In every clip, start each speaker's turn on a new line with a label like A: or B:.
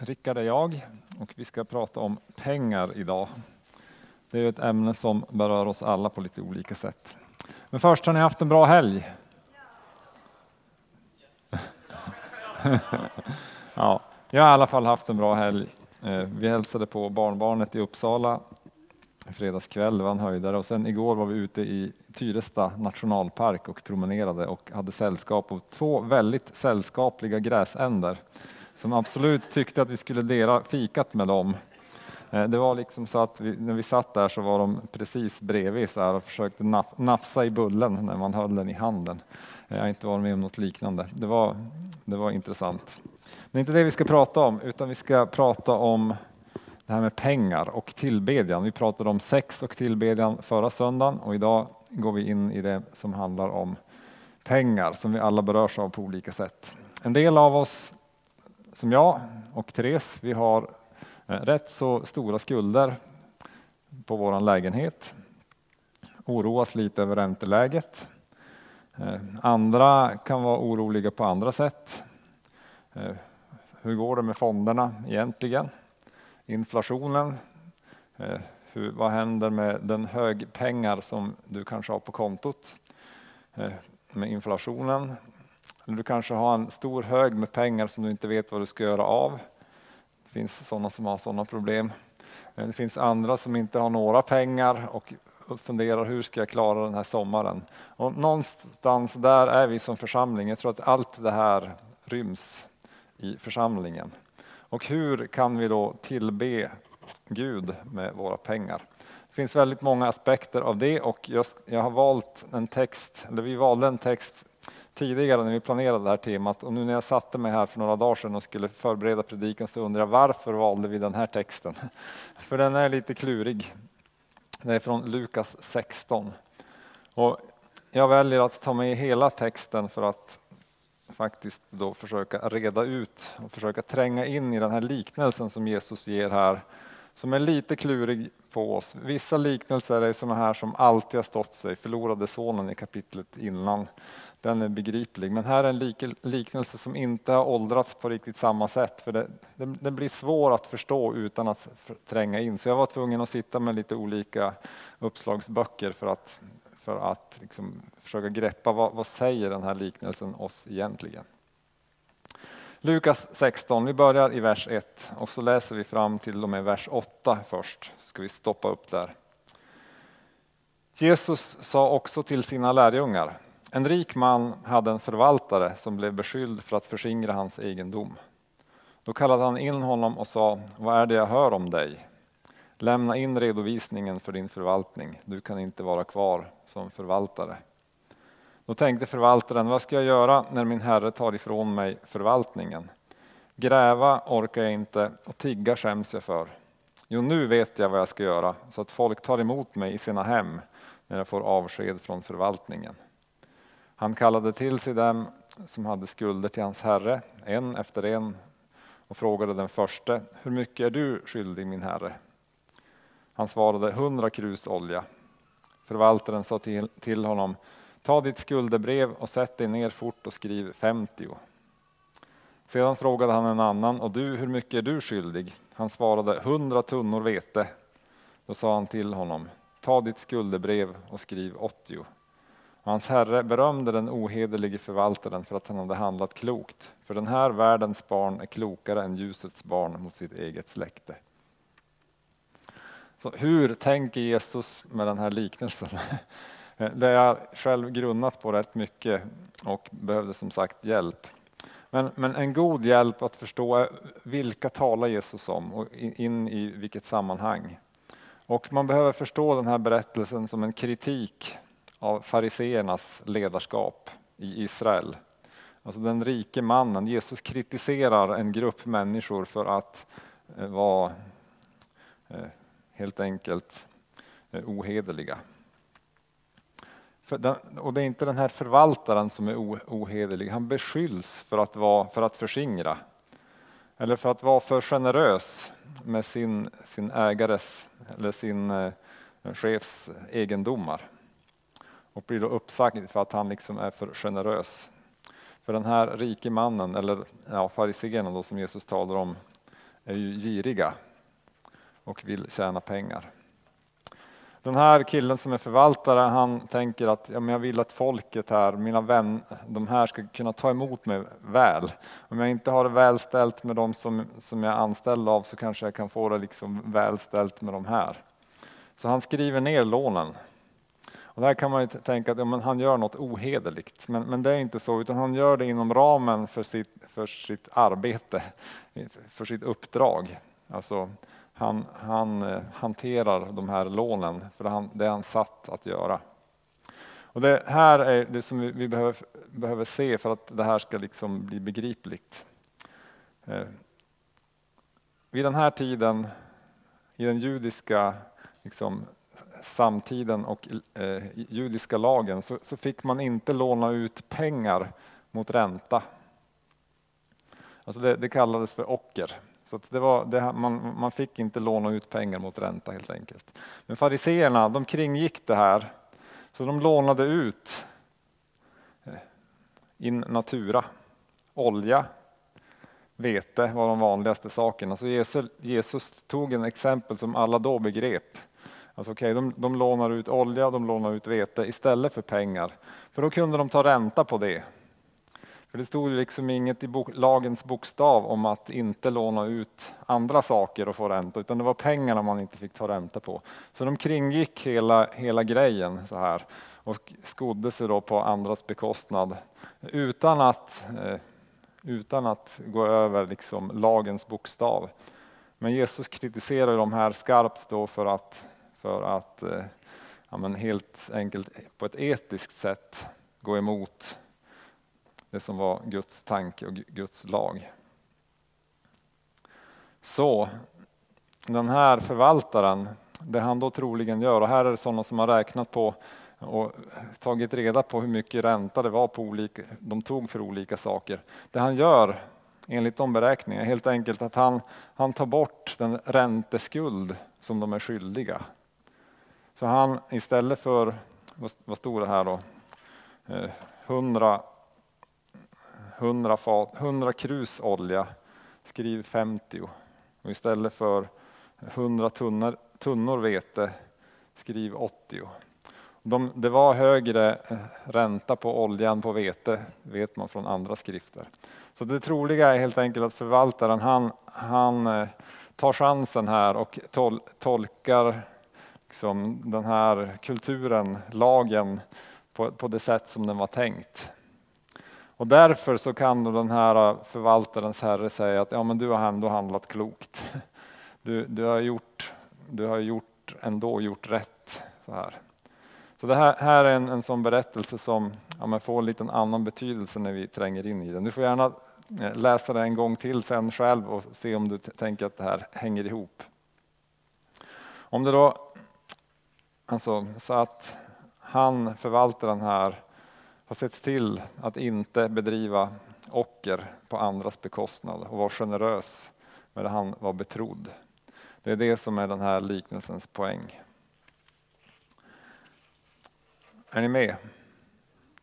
A: Rickard är jag och vi ska prata om pengar idag. Det är ett ämne som berör oss alla på lite olika sätt. Men först, har ni haft en bra helg? Ja, jag har i alla fall haft en bra helg. Eh, vi hälsade på barnbarnet i Uppsala fredagskväll, det var en höjdare och sen igår var vi ute i Tyresta nationalpark och promenerade och hade sällskap av två väldigt sällskapliga gräsänder som absolut tyckte att vi skulle dela fikat med dem. Eh, det var liksom så att vi, när vi satt där så var de precis bredvid så här och försökte nafsa i bullen när man höll den i handen. Eh, jag har inte varit med om något liknande. Det var, det var intressant. Det är inte det vi ska prata om utan vi ska prata om det här med pengar och tillbedjan. Vi pratade om sex och tillbedjan förra söndagen och idag går vi in i det som handlar om pengar som vi alla berörs av på olika sätt. En del av oss, som jag och Therese, vi har eh, rätt så stora skulder på vår lägenhet. Oroas lite över ränteläget. Eh, andra kan vara oroliga på andra sätt. Eh, hur går det med fonderna egentligen? inflationen. Hur, vad händer med den hög pengar som du kanske har på kontot? Med inflationen. Du kanske har en stor hög med pengar som du inte vet vad du ska göra av. Det finns sådana som har sådana problem. Det finns andra som inte har några pengar och funderar hur ska jag klara den här sommaren? Och någonstans där är vi som församling. Jag tror att allt det här ryms i församlingen. Och hur kan vi då tillbe Gud med våra pengar? Det finns väldigt många aspekter av det och jag har valt en text, eller vi valde en text tidigare när vi planerade det här temat och nu när jag satte mig här för några dagar sedan och skulle förbereda predikan så undrar jag varför valde vi den här texten? För den är lite klurig. Det är från Lukas 16. Och jag väljer att ta med hela texten för att faktiskt då försöka reda ut och försöka tränga in i den här liknelsen som Jesus ger här, som är lite klurig på oss. Vissa liknelser är sådana här som alltid har stått sig, förlorade sonen i kapitlet innan. Den är begriplig, men här är en liknelse som inte har åldrats på riktigt samma sätt, för det, det, den blir svår att förstå utan att tränga in. Så jag var tvungen att sitta med lite olika uppslagsböcker för att för att liksom försöka greppa vad, vad säger den här liknelsen oss egentligen. Lukas 16, vi börjar i vers 1 och så läser vi fram till och med vers 8 först. Ska vi stoppa upp där. Jesus sa också till sina lärjungar, en rik man hade en förvaltare som blev beskylld för att förskingra hans egendom. Då kallade han in honom och sa, vad är det jag hör om dig? Lämna in redovisningen för din förvaltning. Du kan inte vara kvar som förvaltare. Då tänkte förvaltaren, vad ska jag göra när min herre tar ifrån mig förvaltningen? Gräva orkar jag inte och tigga skäms jag för. Jo, nu vet jag vad jag ska göra så att folk tar emot mig i sina hem när jag får avsked från förvaltningen. Han kallade till sig dem som hade skulder till hans herre, en efter en, och frågade den förste, hur mycket är du skyldig min herre? Han svarade hundra krus olja. Förvaltaren sa till, till honom, ta ditt skuldebrev och sätt dig ner fort och skriv 50. Sedan frågade han en annan, och du, hur mycket är du skyldig? Han svarade, hundra tunnor vete. Då sa han till honom, ta ditt skuldebrev och skriv 80. Hans herre berömde den ohederlige förvaltaren för att han hade handlat klokt, för den här världens barn är klokare än ljusets barn mot sitt eget släkte. Så hur tänker Jesus med den här liknelsen? Eh, Det har jag själv grunnat på rätt mycket och behövde som sagt hjälp. Men, men, en god hjälp att förstå vilka talar Jesus om och in i vilket sammanhang. Och man behöver förstå den här berättelsen som en kritik av fariseernas ledarskap i Israel. Alltså den rike mannen, Jesus kritiserar en grupp människor för att eh, vara eh, helt enkelt ohederliga. Den, och det är inte den här förvaltaren som är ohederlig, han beskylls för att, vara, för att förskingra. Eller för att vara för generös med sin, sin ägares eller sin eh, chefs egendomar. Och blir då uppsagd för att han liksom är för generös. För den här rike mannen, eller ja, fariséerna som Jesus talar om, är ju giriga och vill tjäna pengar. Den här killen som är förvaltare, han tänker att ja, men jag vill att folket här, mina vänner, de här ska kunna ta emot mig väl. Om jag inte har det väl ställt med de som, som jag är anställd av så kanske jag kan få det liksom väl ställt med de här. Så han skriver ner lånen. Och där kan man ju tänka att ja, men han gör något ohederligt, men, men det är inte så, utan han gör det inom ramen för sitt, för sitt arbete, för sitt uppdrag. Alltså, han, han eh, hanterar de här lånen, för han, det är han satt att göra. Och det här är det som vi, vi behöver, behöver se för att det här ska liksom bli begripligt. Eh, vid den här tiden, i den judiska liksom, samtiden och eh, judiska lagen, så, så fick man inte låna ut pengar mot ränta. Alltså det, det kallades för ocker. Så det var, det, man, man fick inte låna ut pengar mot ränta helt enkelt. Men fariseerna de kringgick det här, så de lånade ut eh, in natura. Olja, vete var de vanligaste sakerna. Så Jesus, Jesus tog en exempel som alla då begrep. Alltså okay, de, de lånar ut olja, de lånar ut vete istället för pengar. För då kunde de ta ränta på det. För det stod liksom inget i lagens bokstav om att inte låna ut andra saker och få ränta, utan det var pengarna man inte fick ta ränta på. Så de kringgick hela, hela grejen så här och skodde sig då på andras bekostnad utan att, eh, utan att gå över liksom lagens bokstav. Men Jesus kritiserar de här skarpt då för att, för att eh, ja, men helt enkelt på ett etiskt sätt gå emot det som var Guds tanke och Guds lag. Så den här förvaltaren, det han då troligen gör, och här är det sådana som har räknat på och tagit reda på hur mycket ränta det var på olika, de tog för olika saker. Det han gör enligt de beräkningarna är helt enkelt att han, han tar bort den ränteskuld som de är skyldiga. Så han istället för, vad stod det här då, eh, 100 100, fat, 100 krus olja, skriv 50. Och istället för 100 tunnor, tunnor vete, skriv 80. De, det var högre eh, ränta på oljan på vete, vet man från andra skrifter. Så det troliga är helt enkelt att förvaltaren han, han eh, tar chansen här och tol, tolkar liksom den här kulturen, lagen, på, på det sätt som den var tänkt. Och därför så kan den här förvaltarens herre säga att ja, men du har ändå handlat klokt. Du, du, har, gjort, du har gjort, ändå gjort rätt. Så, här. så det här, här är en, en sån berättelse som ja, får en liten annan betydelse när vi tränger in i den. Du får gärna eh, läsa det en gång till sen själv och se om du tänker att det här hänger ihop. Om det då, alltså så att han, förvaltaren här, har sett till att inte bedriva ocker på andras bekostnad och var generös med det han var betrodd. Det är det som är den här liknelsens poäng. Är ni med?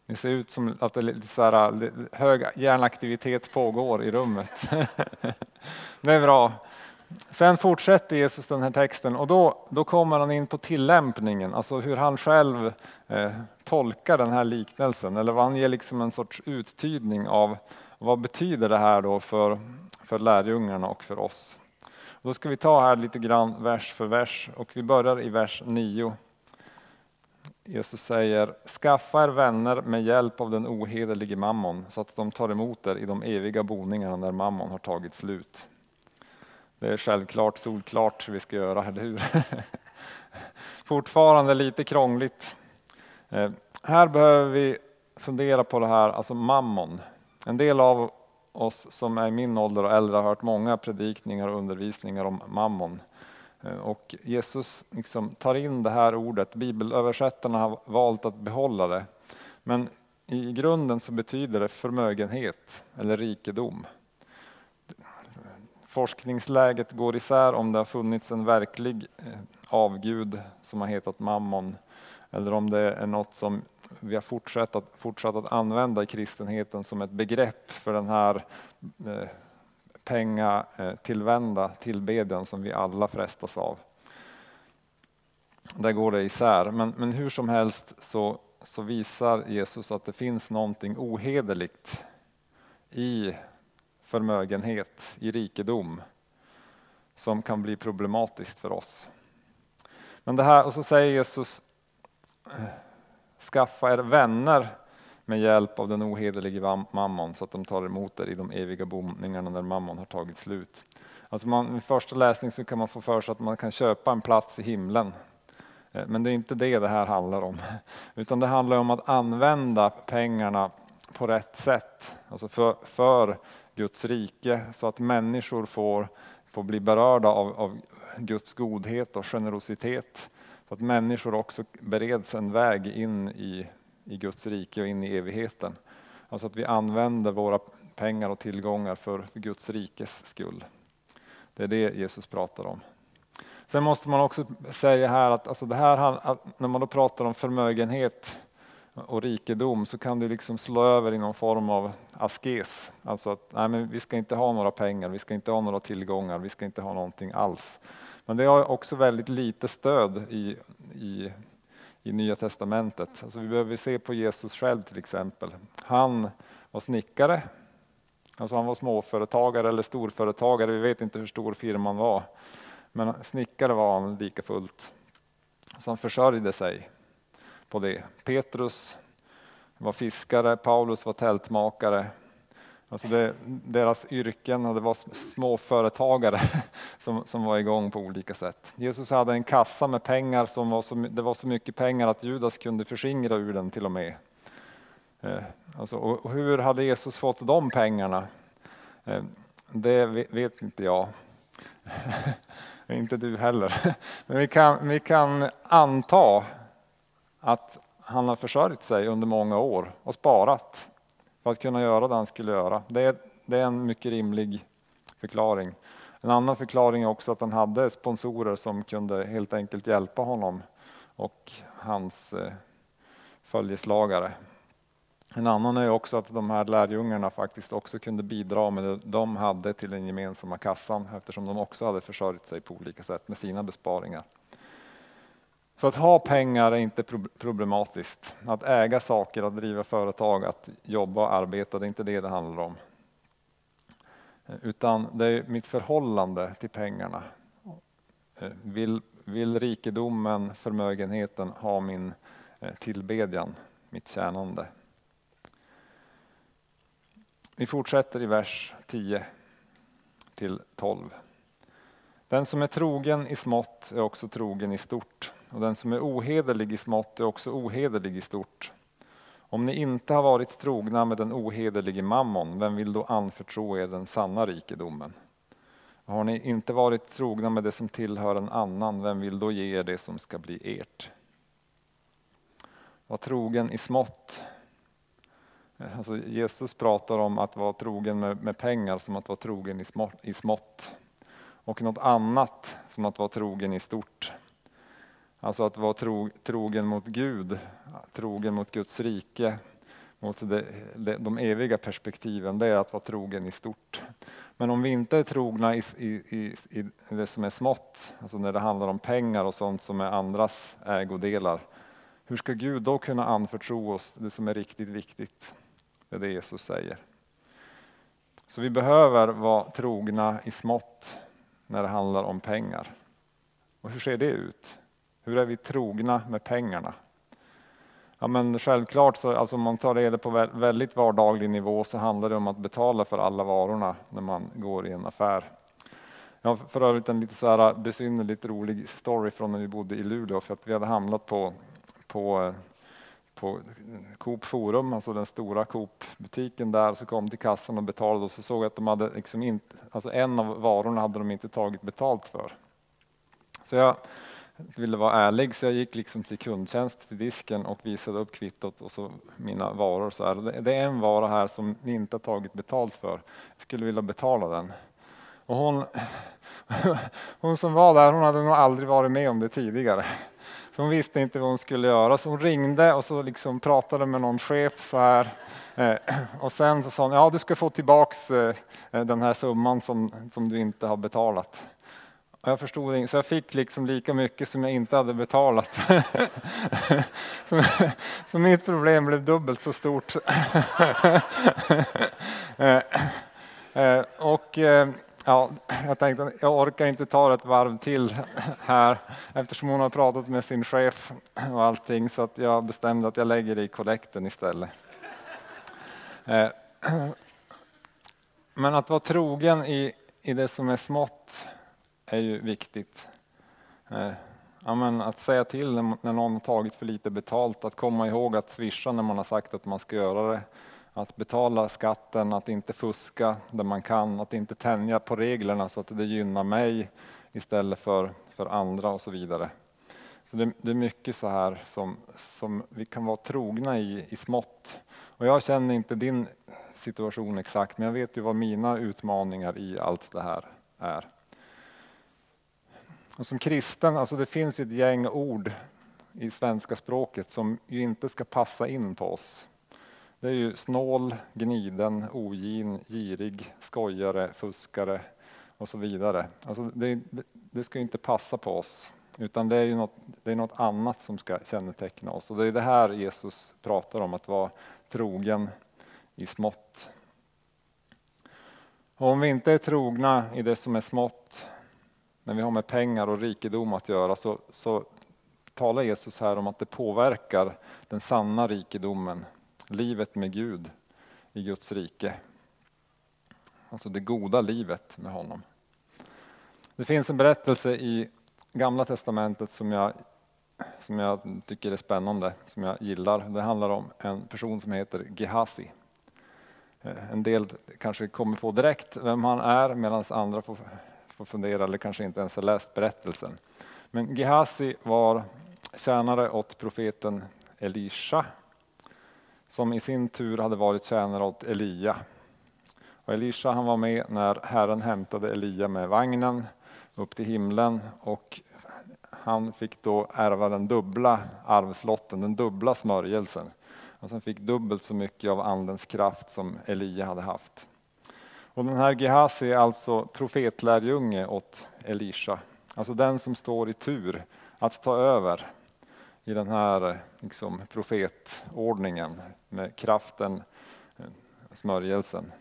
A: Ni ser ut som att det är lite så här, hög hjärnaktivitet pågår i rummet. Det är bra. Sen fortsätter Jesus den här texten och då, då kommer han in på tillämpningen, alltså hur han själv eh, tolkar den här liknelsen, eller vad han ger liksom en sorts uttydning av vad betyder det här då för, för lärjungarna och för oss. Då ska vi ta här lite grann vers för vers och vi börjar i vers 9. Jesus säger, skaffa er vänner med hjälp av den ohederlige mammon så att de tar emot er i de eviga boningarna när mammon har tagit slut. Det är självklart solklart hur vi ska göra, eller hur? Fortfarande lite krångligt. Eh, här behöver vi fundera på det här, alltså mammon. En del av oss som är i min ålder och äldre har hört många predikningar och undervisningar om mammon. Eh, och Jesus liksom tar in det här ordet, bibelöversättarna har valt att behålla det. Men i grunden så betyder det förmögenhet eller rikedom forskningsläget går isär om det har funnits en verklig eh, avgud som har hetat mammon eller om det är något som vi har fortsatt att, fortsatt att använda i kristenheten som ett begrepp för den här eh, pengatillvända eh, tillbedjan som vi alla frestas av. Där går det isär, men, men hur som helst så, så visar Jesus att det finns någonting ohederligt i förmögenhet, i rikedom som kan bli problematiskt för oss. Men det här, och så säger Jesus, skaffa er vänner med hjälp av den ohederlige mammon så att de tar emot er i de eviga boningarna när mammon har tagit slut. Alltså man, vid första läsning så kan man få för sig att man kan köpa en plats i himlen. Eh, men det är inte det det här handlar om. Utan det handlar om att använda pengarna på rätt sätt. Alltså för, för Guds rike så att människor får, får bli berörda av, av Guds godhet och generositet. Så att människor också bereds en väg in i, i Guds rike och in i evigheten. Alltså att vi använder våra pengar och tillgångar för Guds rikes skull. Det är det Jesus pratar om. Sen måste man också säga här att alltså det här, när man då pratar om förmögenhet och rikedom så kan det liksom slå över i någon form av askes. Alltså att nej men vi ska inte ha några pengar, vi ska inte ha några tillgångar, vi ska inte ha någonting alls. Men det har också väldigt lite stöd i, i, i Nya Testamentet. Alltså vi behöver se på Jesus själv till exempel. Han var snickare, alltså han var småföretagare eller storföretagare, vi vet inte hur stor firman var. Men snickare var han lika fullt. Så han försörjde sig på det. Petrus var fiskare, Paulus var tältmakare. Alltså det, deras yrken och det var småföretagare som, som var igång på olika sätt. Jesus hade en kassa med pengar som var så, det var så mycket pengar att Judas kunde förskingra ur den till och med. Eh, alltså, och hur hade Jesus fått de pengarna? Eh, det vet inte jag. inte du heller. Men vi kan, vi kan anta att han har försörjt sig under många år och sparat för att kunna göra det han skulle göra. Det är, det är en mycket rimlig förklaring. En annan förklaring är också att han hade sponsorer som kunde helt enkelt hjälpa honom och hans eh, följeslagare. En annan är också att de här lärjungarna faktiskt också kunde bidra med det de hade till den gemensamma kassan eftersom de också hade försörjt sig på olika sätt med sina besparingar. Så att ha pengar är inte problematiskt. Att äga saker, att driva företag, att jobba och arbeta, det är inte det det handlar om. Utan det är mitt förhållande till pengarna. Vill, vill rikedomen, förmögenheten ha min eh, tillbedjan, mitt tjänande? Vi fortsätter i vers 10 till 12. Den som är trogen i smått är också trogen i stort och den som är ohederlig i smått är också ohederlig i stort. Om ni inte har varit trogna med den ohederlige mammon, vem vill då anförtro er den sanna rikedomen? Har ni inte varit trogna med det som tillhör en annan, vem vill då ge er det som ska bli ert? Var trogen i smått Alltså Jesus pratar om att vara trogen med, med pengar som att vara trogen i smått, i smått. Och något annat som att vara trogen i stort. Alltså att vara tro, trogen mot Gud, trogen mot Guds rike, mot det, de eviga perspektiven, det är att vara trogen i stort. Men om vi inte är trogna i, i, i, i det som är smått, alltså när det handlar om pengar och sånt som är andras ägodelar, hur ska Gud då kunna anförtro oss det som är riktigt viktigt? Det är det Jesus säger. Så vi behöver vara trogna i smått när det handlar om pengar. Och hur ser det ut? Hur är vi trogna med pengarna? Ja, men självklart, så, alltså om man tar det på väldigt vardaglig nivå så handlar det om att betala för alla varorna när man går i en affär. Jag har för övrigt en lite så här besynnerligt rolig story från när vi bodde i Luleå för att vi hade hamnat på, på på Coop Forum, alltså den stora Coop-butiken där, så kom till kassan och betalade och så såg jag att de hade liksom inte, alltså en av varorna hade de inte tagit betalt för. Så jag ville vara ärlig så jag gick liksom till kundtjänst till disken och visade upp kvittot och så mina varor. Så här. Det är en vara här som ni inte har tagit betalt för. Jag skulle vilja betala den. Och hon, hon som var där hon hade nog aldrig varit med om det tidigare. Så hon visste inte vad hon skulle göra, så hon ringde och så liksom pratade med någon chef så här. Eh, och sen så sa hon, ja du ska få tillbaks eh, den här summan som, som du inte har betalat. Jag förstod inte, så jag fick liksom lika mycket som jag inte hade betalat. så, så mitt problem blev dubbelt så stort. Eh, eh, och eh, ja, jag tänkte att jag orkar inte ta ett varv till här eftersom hon har pratat med sin chef och allting så att jag bestämde att jag lägger det i kollekten istället. Men att vara trogen i, i det som är smått är ju viktigt. Eh, ja, men att säga till när någon har tagit för lite betalt, att komma ihåg att swisha när man har sagt att man ska göra det. Att betala skatten, att inte fuska där man kan, att inte tänja på reglerna så att det gynnar mig istället för, för andra och så vidare. Så det, det, är mycket så här som, som vi kan vara trogna i, i smått. Och jag känner inte din situation exakt, men jag vet ju vad mina utmaningar i allt det här är. Och som kristen, alltså det finns ett gäng ord i svenska språket som ju inte ska passa in på oss. Det är ju snål, gniden, ogin, girig, skojare, fuskare och så vidare. Alltså det, det ska inte passa på oss, utan det är ju något, det är något annat som ska känneteckna oss. Och det är det här Jesus pratar om, att vara trogen i smått. Och om vi inte är trogna i det som är smått, när vi har med pengar och rikedom att göra, så, så talar Jesus här om att det påverkar den sanna rikedomen, livet med Gud i Guds rike. Alltså det goda livet med honom. Det finns en berättelse i Gamla Testamentet som jag, som jag tycker är spännande, som jag gillar. Det handlar om en person som heter Gehazi. Eh, en del kanske kommer på direkt vem han är medan andra får, får fundera eller kanske inte ens har läst berättelsen. Men Gehazi var tjänare åt profeten Elisha som i sin tur hade varit tjänare åt Elia. Och Elisha han var med när Herren hämtade Elia med vagnen upp till himlen och han fick då ärva den dubbla arvslotten, den dubbla smörjelsen. Alltså han fick dubbelt så mycket av andens kraft som Elia hade haft. Och den här Gehazi är alltså profetlärjunge åt Elisha. Alltså den som står i tur att ta över i den här liksom, profetordningen med kraften, eh, smörjelsen.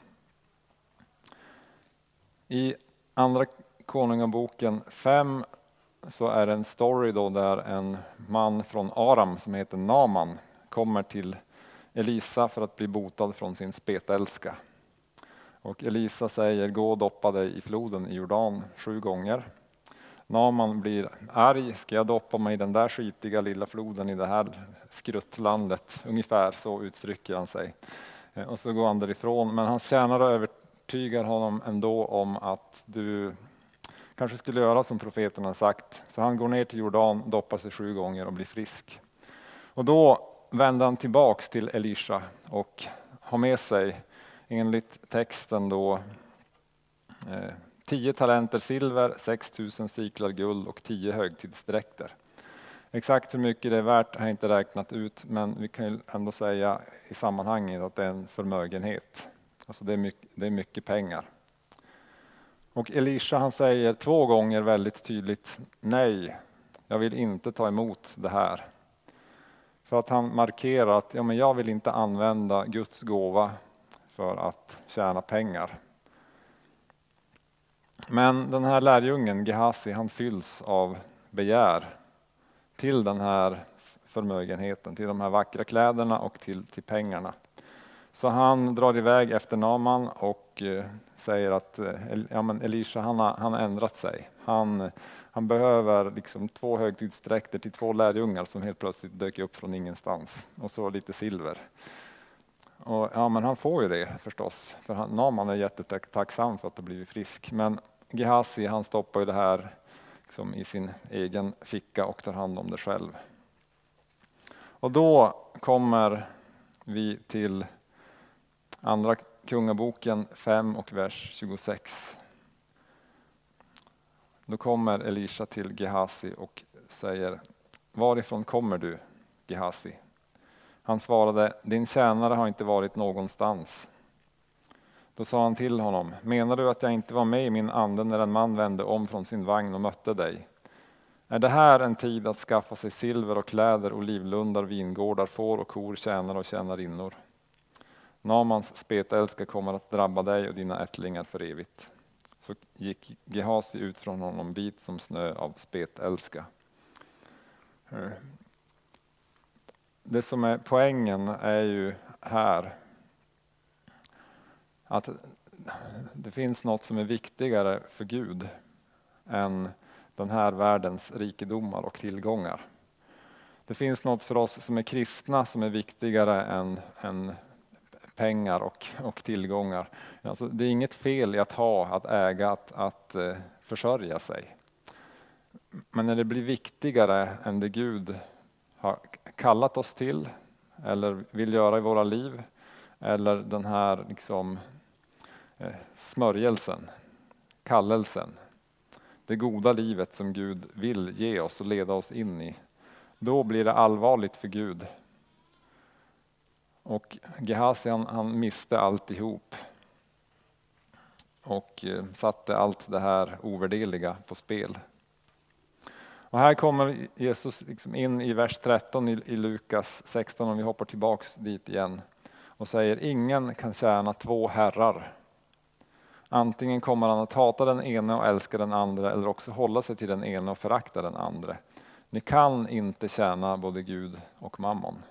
A: I Andra Konungaboken 5 så är det en story då där en man från Aram som heter Naman kommer till Elisa för att bli botad från sin spetälska. Och Elisa säger gå och doppa dig i floden i Jordan sju gånger. Naman blir arg, ska jag doppa mig i den där skitiga lilla floden i det här skruttlandet? Ungefär så uttrycker han sig. Eh, och så går han därifrån, men hans tjänare övertygar honom ändå om att du kanske skulle göra som profeten har sagt. Så han går ner till Jordan, doppar sig sju gånger och blir frisk. Och då vänder han tillbaks till Elisha och har med sig enligt texten då eh, 10 talenter silver, 6000 siklar guld och 10 högtidsdräkter. Exakt hur mycket det är värt har jag inte räknat ut, men vi kan ändå säga i sammanhanget att det är en förmögenhet. Alltså det är mycket, det är mycket pengar. Och Elisha han säger två gånger väldigt tydligt nej, jag vill inte ta emot det här. För att han markerar att ja, men jag vill inte använda Guds gåva för att tjäna pengar. Men den här lärjungen Gehazi han fylls av begär till den här förmögenheten, till de här vackra kläderna och till, till pengarna. Så han drar iväg efter Naman och eh, säger att eh, ja, men Elisha han har, han har ändrat sig. Han, han behöver liksom två högtidsdräkter till två lärjungar som helt plötsligt dök upp från ingenstans och så lite silver. Och, ja, men han får ju det förstås, för han, Naman är jättetacksam för att ha blivit frisk. Men Gehazi han stoppar ju det här liksom i sin egen ficka och tar hand om det själv. Och då kommer vi till Andra Kungaboken 5 och vers 26. Då kommer Elisha till Gehazi och säger varifrån kommer du, Gehazi? Han svarade, din tjänare har inte varit någonstans. Då sa han till honom, menar du att jag inte var med i min ande när en man vände om från sin vagn och mötte dig? Är det här en tid att skaffa sig silver och kläder, olivlundar, vingårdar, får och kor, tjänare och tjänarinnor? Namans spetälska kommer att drabba dig och dina ättlingar för evigt. Så gick Gehazi ut från honom vit som snö av spetälska. Det som är poängen är ju här att det finns något som är viktigare för Gud än den här världens rikedomar och tillgångar. Det finns något för oss som är kristna som är viktigare än, än pengar och, och tillgångar. Alltså, det är inget fel i att ha, att äga, att, att eh, försörja sig. Men när det blir viktigare än det Gud har kallat oss till eller vill göra i våra liv eller den här liksom, eh, smörjelsen, kallelsen, det goda livet som Gud vill ge oss och leda oss in i. Då blir det allvarligt för Gud. Och Gehazi han, han miste alltihop och eh, satte allt det här ovärdeliga på spel. Och här kommer Jesus liksom in i vers 13 i, i Lukas 16, om vi hoppar tillbaks dit igen, och säger ingen kan tjäna två herrar. Antingen kommer han att hata den ene och älska den andra eller också hålla sig till den ene och förakta den andra. Ni kan inte tjäna både Gud och mammon.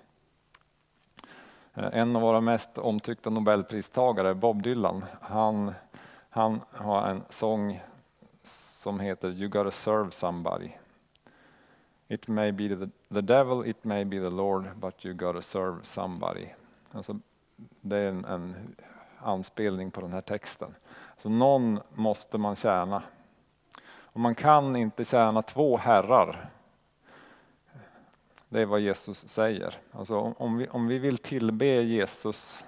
A: Eh, en av våra mest omtyckta nobelpristagare, Bob Dylan, han, han har en sång som heter You gotta serve somebody. It may be the, the devil, it may be the Lord, but you gotta serve somebody. Alltså, det är en, en anspelning på den här texten. Så någon måste man tjäna. Och man kan inte tjäna två herrar. Det är vad Jesus säger. Alltså om, vi, om vi vill tillbe Jesus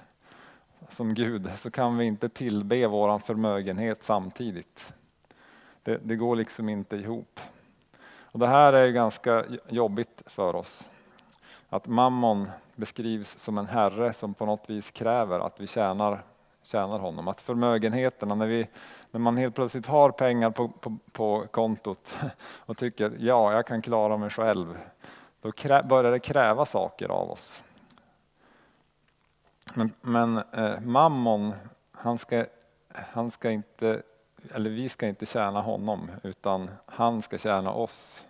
A: som Gud så kan vi inte tillbe vår förmögenhet samtidigt. Det, det går liksom inte ihop. Och det här är ganska jobbigt för oss. Att mammon beskrivs som en herre som på något vis kräver att vi tjänar, tjänar honom. Att förmögenheterna, när, vi, när man helt plötsligt har pengar på, på, på kontot och tycker ja, jag kan klara mig själv. Då krä, börjar det kräva saker av oss. Men, men eh, mammon, han ska, han ska inte eller vi ska inte tjäna honom utan han ska tjäna oss.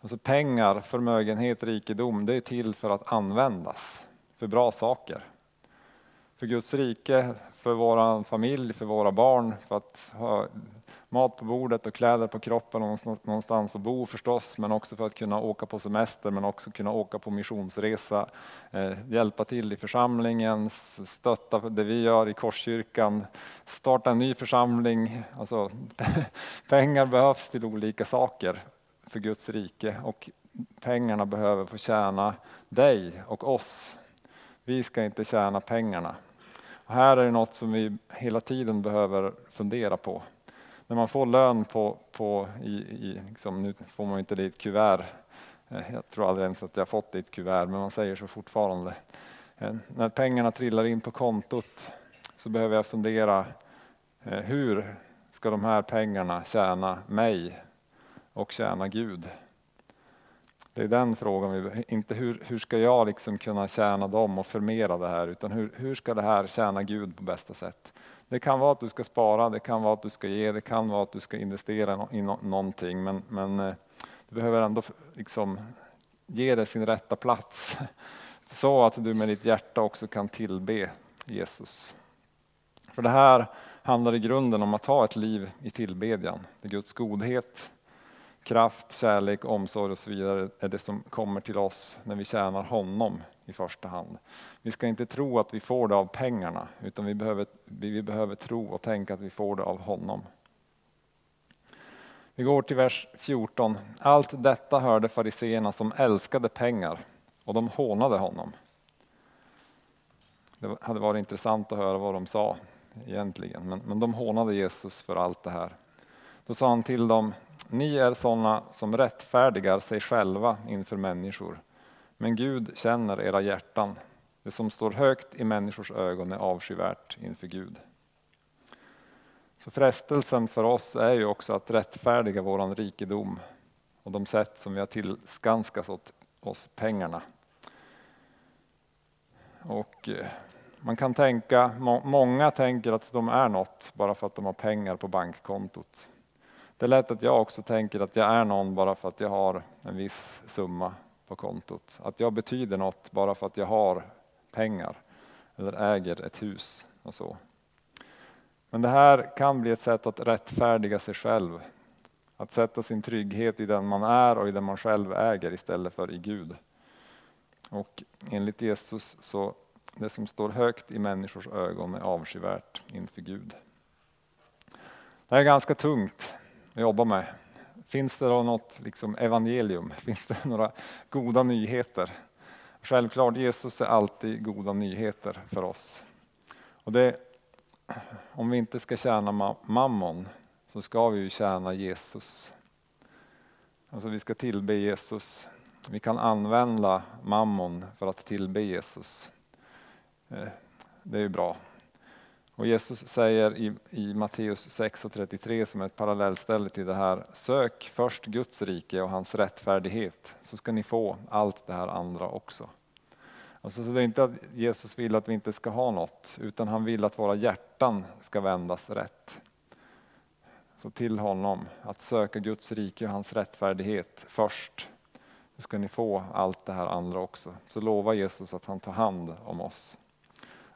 A: Alltså pengar, förmögenhet, rikedom, det är till för att användas för bra saker. För Guds rike, för vår familj, för våra barn, för att ha mat på bordet och kläder på kroppen och någonstans att bo förstås, men också för att kunna åka på semester, men också kunna åka på missionsresa, eh, hjälpa till i församlingen, stötta det vi gör i Korskyrkan, starta en ny församling. Alltså, pengar behövs till olika saker för Guds rike och pengarna behöver få tjäna dig och oss. Vi ska inte tjäna pengarna. Och här är det något som vi hela tiden behöver fundera på när man får lön på, på i, i liksom, nu får man inte det i ett kuvert. Eh, jag tror aldrig ens att jag fått det i ett kuvert, men man säger så fortfarande. Eh, när pengarna trillar in på kontot så behöver jag fundera, eh, hur ska de här pengarna tjäna mig och tjäna Gud? Det är den frågan, vi, inte hur, hur ska jag liksom kunna tjäna dem och förmera det här, utan hur, hur ska det här tjäna Gud på bästa sätt? Det kan vara att du ska spara, det kan vara att du ska ge, det kan vara att du ska investera i någonting, men, men eh, du behöver ändå liksom ge det sin rätta plats. Så att du med ditt hjärta också kan tillbe Jesus. För det här handlar i grunden om att ha ett liv i tillbedjan. Det är Guds godhet, kraft, kärlek, omsorg och så vidare är det som kommer till oss när vi tjänar honom i första hand. Vi ska inte tro att vi får det av pengarna utan vi behöver, vi behöver tro och tänka att vi får det av honom. Vi går till vers 14. Allt detta hörde fariseerna som älskade pengar och de hånade honom. Det hade varit intressant att höra vad de sa egentligen, men, men de hånade Jesus för allt det här. Då sa han till dem, ni är sådana som rättfärdigar sig själva inför människor, men Gud känner era hjärtan. Det som står högt i människors ögon är avskyvärt inför Gud. Så frestelsen för oss är ju också att rättfärdiga våran rikedom och de sätt som vi har tillskanskat åt oss pengarna. Och eh, man kan tänka, många tänker att de är något bara för att de har pengar på bankkontot. Det är lätt att jag också tänker att jag är någon bara för att jag har en viss summa på kontot. Att jag betyder något bara för att jag har pengar eller äger ett hus och så. Men det här kan bli ett sätt att rättfärdiga sig själv. Att sätta sin trygghet i den man är och i den man själv äger istället för i Gud. Och enligt Jesus så det som står högt i människors ögon är avskyvärt inför Gud. Det här är ganska tungt jobbar med. Finns det då något liksom evangelium? Finns det några goda nyheter? Självklart, Jesus är alltid goda nyheter för oss. Och det, om vi inte ska tjäna mammon så ska vi ju tjäna Jesus. Alltså vi ska tillbe Jesus. Vi kan använda mammon för att tillbe Jesus. Eh, det är ju bra. Och Jesus säger i, i Matteus 6 och 33 som är ett parallellställe till det här, sök först Guds rike och hans rättfärdighet så ska ni få allt det här andra också. Alltså, så det är inte att Jesus vill att vi inte ska ha något, utan han vill att våra hjärtan ska vändas rätt. Så till honom, att söka Guds rike och hans rättfärdighet först, så ska ni få allt det här andra också. Så lova Jesus att han tar hand om oss.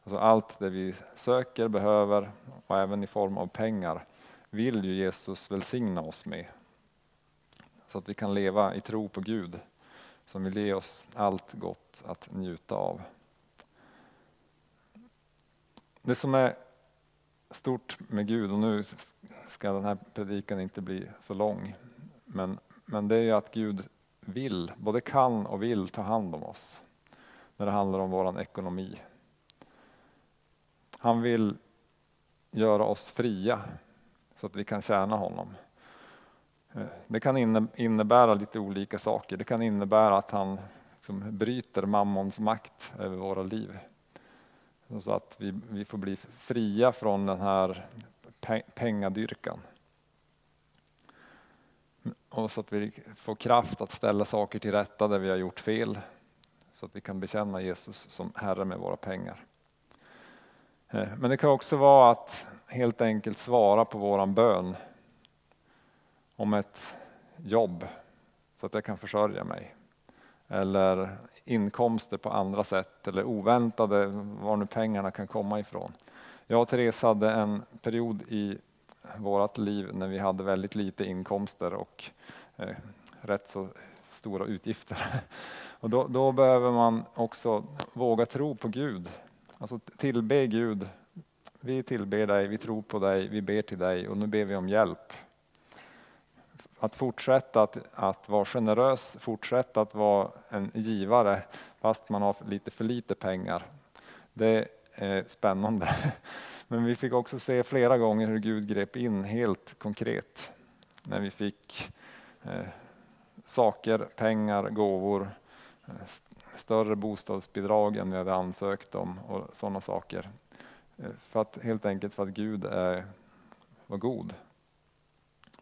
A: Alltså allt det vi söker, behöver och även i form av pengar vill ju Jesus välsigna oss med. Så att vi kan leva i tro på Gud som vill ge oss allt gott att njuta av. Det som är stort med Gud, och nu ska den här predikan inte bli så lång, men, men det är ju att Gud vill, både kan och vill ta hand om oss när det handlar om vår ekonomi. Han vill göra oss fria så att vi kan tjäna honom. Det kan innebära lite olika saker. Det kan innebära att han liksom bryter mammons makt över våra liv. Så att vi, vi får bli fria från den här pengadyrkan. Och så att vi får kraft att ställa saker till rätta där vi har gjort fel. Så att vi kan bekänna Jesus som Herre med våra pengar. Eh, men det kan också vara att helt enkelt svara på våran bön om ett jobb så att jag kan försörja mig. Eller inkomster på andra sätt eller oväntade, var nu pengarna kan komma ifrån. Jag och Therese hade en period i vårt liv när vi hade väldigt lite inkomster och eh, rätt så stora utgifter. Och då, då, behöver man också våga tro på Gud Alltså tillbe Gud. Vi tillber dig, vi tror på dig, vi ber till dig och nu ber vi om hjälp. Att fortsätta att, att vara generös, fortsätta att vara en givare fast man har lite för lite pengar. Det är spännande. Men vi fick också se flera gånger hur Gud grep in helt konkret. När vi fick eh, saker, pengar, gåvor, eh, större bostadsbidrag än vi hade ansökt om och sådana saker. Eh, för att, helt enkelt för att Gud är, var god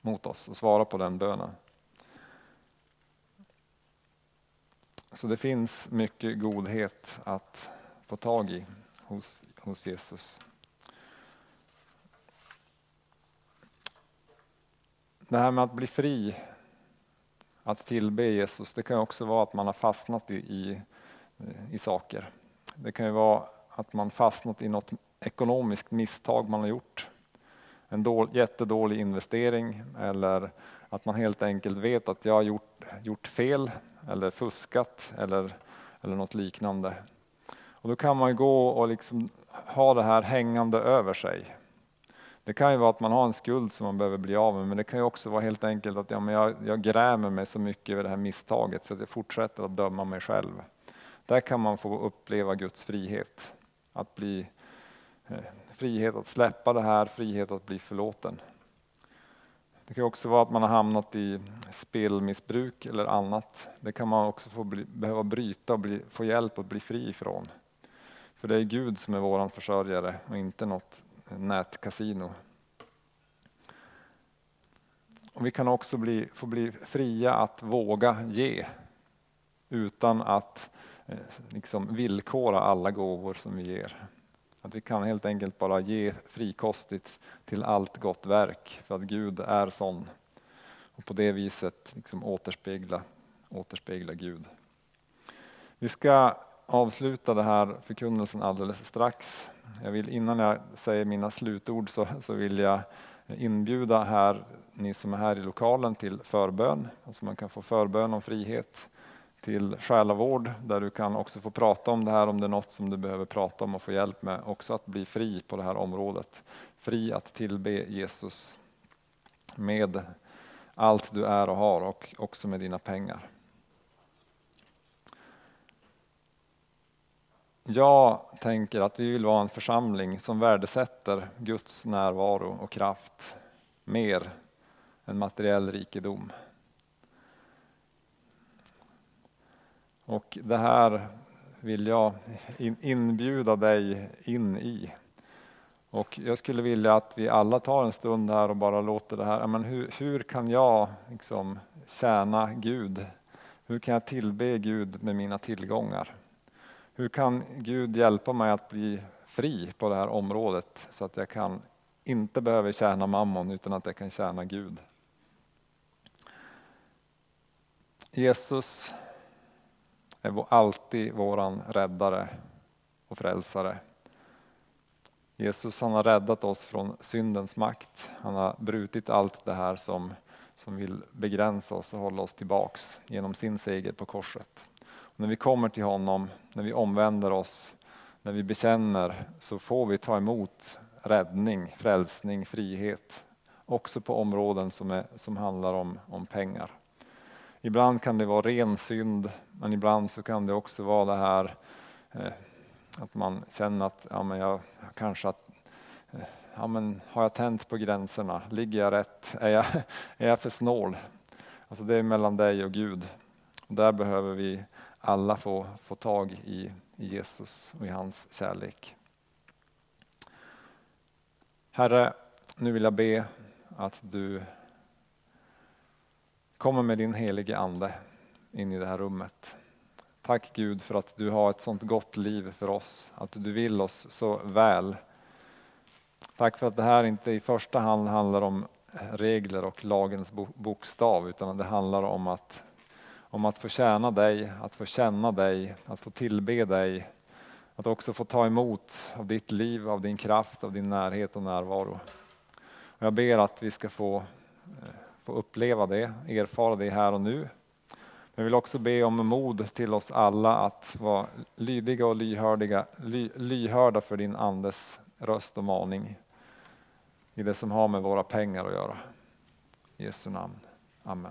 A: mot oss och svarade på den bönen. Så det finns mycket godhet att få tag i hos, hos Jesus. Det här med att bli fri att tillbe Jesus, det kan också vara att man har fastnat i, i, i saker. Det kan ju vara att man fastnat i något ekonomiskt misstag man har gjort. En dål, jättedålig investering eller att man helt enkelt vet att jag har gjort, gjort fel eller fuskat eller, eller något liknande. Och då kan man gå och liksom ha det här hängande över sig. Det kan ju vara att man har en skuld som man behöver bli av med, men det kan ju också vara helt enkelt att ja, men jag, jag grämer mig så mycket över det här misstaget så att jag fortsätter att döma mig själv. Där kan man få uppleva Guds frihet. Att bli eh, frihet att släppa det här, frihet att bli förlåten. Det kan också vara att man har hamnat i spelmissbruk eller annat. Det kan man också få bli, behöva bryta och bli, få hjälp att bli fri ifrån. För det är Gud som är våran försörjare och inte något nätkasino. Och vi kan också bli, få bli fria att våga ge utan att eh, liksom villkora alla gåvor som vi ger. Att vi kan helt enkelt bara ge frikostigt till allt gott verk för att Gud är sån. Och på det viset liksom återspegla, återspegla Gud. Vi ska avsluta den här förkunnelsen alldeles strax. Jag vill, innan jag säger mina slutord så, så vill jag inbjuda här, ni som är här i lokalen till förbön. Alltså man kan få förbön om frihet till själavård där du kan också få prata om det här om det är något som du behöver prata om och få hjälp med. Också att bli fri på det här området. Fri att tillbe Jesus med allt du är och har och också med dina pengar. Jag tänker att vi vill vara en församling som värdesätter Guds närvaro och kraft mer än materiell rikedom. Och det här vill jag inbjuda dig in i. Och jag skulle vilja att vi alla tar en stund här och bara låter det här, men hur, hur kan jag liksom tjäna Gud? Hur kan jag tillbe Gud med mina tillgångar? Hur kan Gud hjälpa mig att bli fri på det här området så att jag kan inte behöver tjäna mammon utan att jag kan tjäna Gud? Jesus är alltid våran räddare och frälsare. Jesus han har räddat oss från syndens makt. Han har brutit allt det här som, som vill begränsa oss och hålla oss tillbaks genom sin seger på korset. När vi kommer till honom, när vi omvänder oss, när vi bekänner så får vi ta emot räddning, frälsning, frihet. Också på områden som, är, som handlar om, om pengar. Ibland kan det vara ren synd, men ibland så kan det också vara det här eh, att man känner att ja, men jag kanske att, eh, ja, men har jag tänt på gränserna? Ligger jag rätt? Är jag, är jag för snål? Alltså det är mellan dig och Gud. Och där behöver vi alla få, få tag i, i Jesus och i hans kärlek. Herre, nu vill jag be att du kommer med din helige Ande in i det här rummet. Tack Gud för att du har ett sånt gott liv för oss, att du vill oss så väl. Tack för att det här inte i första hand handlar om regler och lagens bokstav utan det handlar om att, om att få tjäna dig, att få känna dig, att få tillbe dig, att också få ta emot av ditt liv, av din kraft, av din närhet och närvaro. Och jag ber att vi ska få eh, få uppleva det, erfara det här och nu. Jag vill också be om mod till oss alla att vara lydiga och lyhördiga, ly, lyhörda för din Andes röst och maning i det som har med våra pengar att göra. I Jesu namn.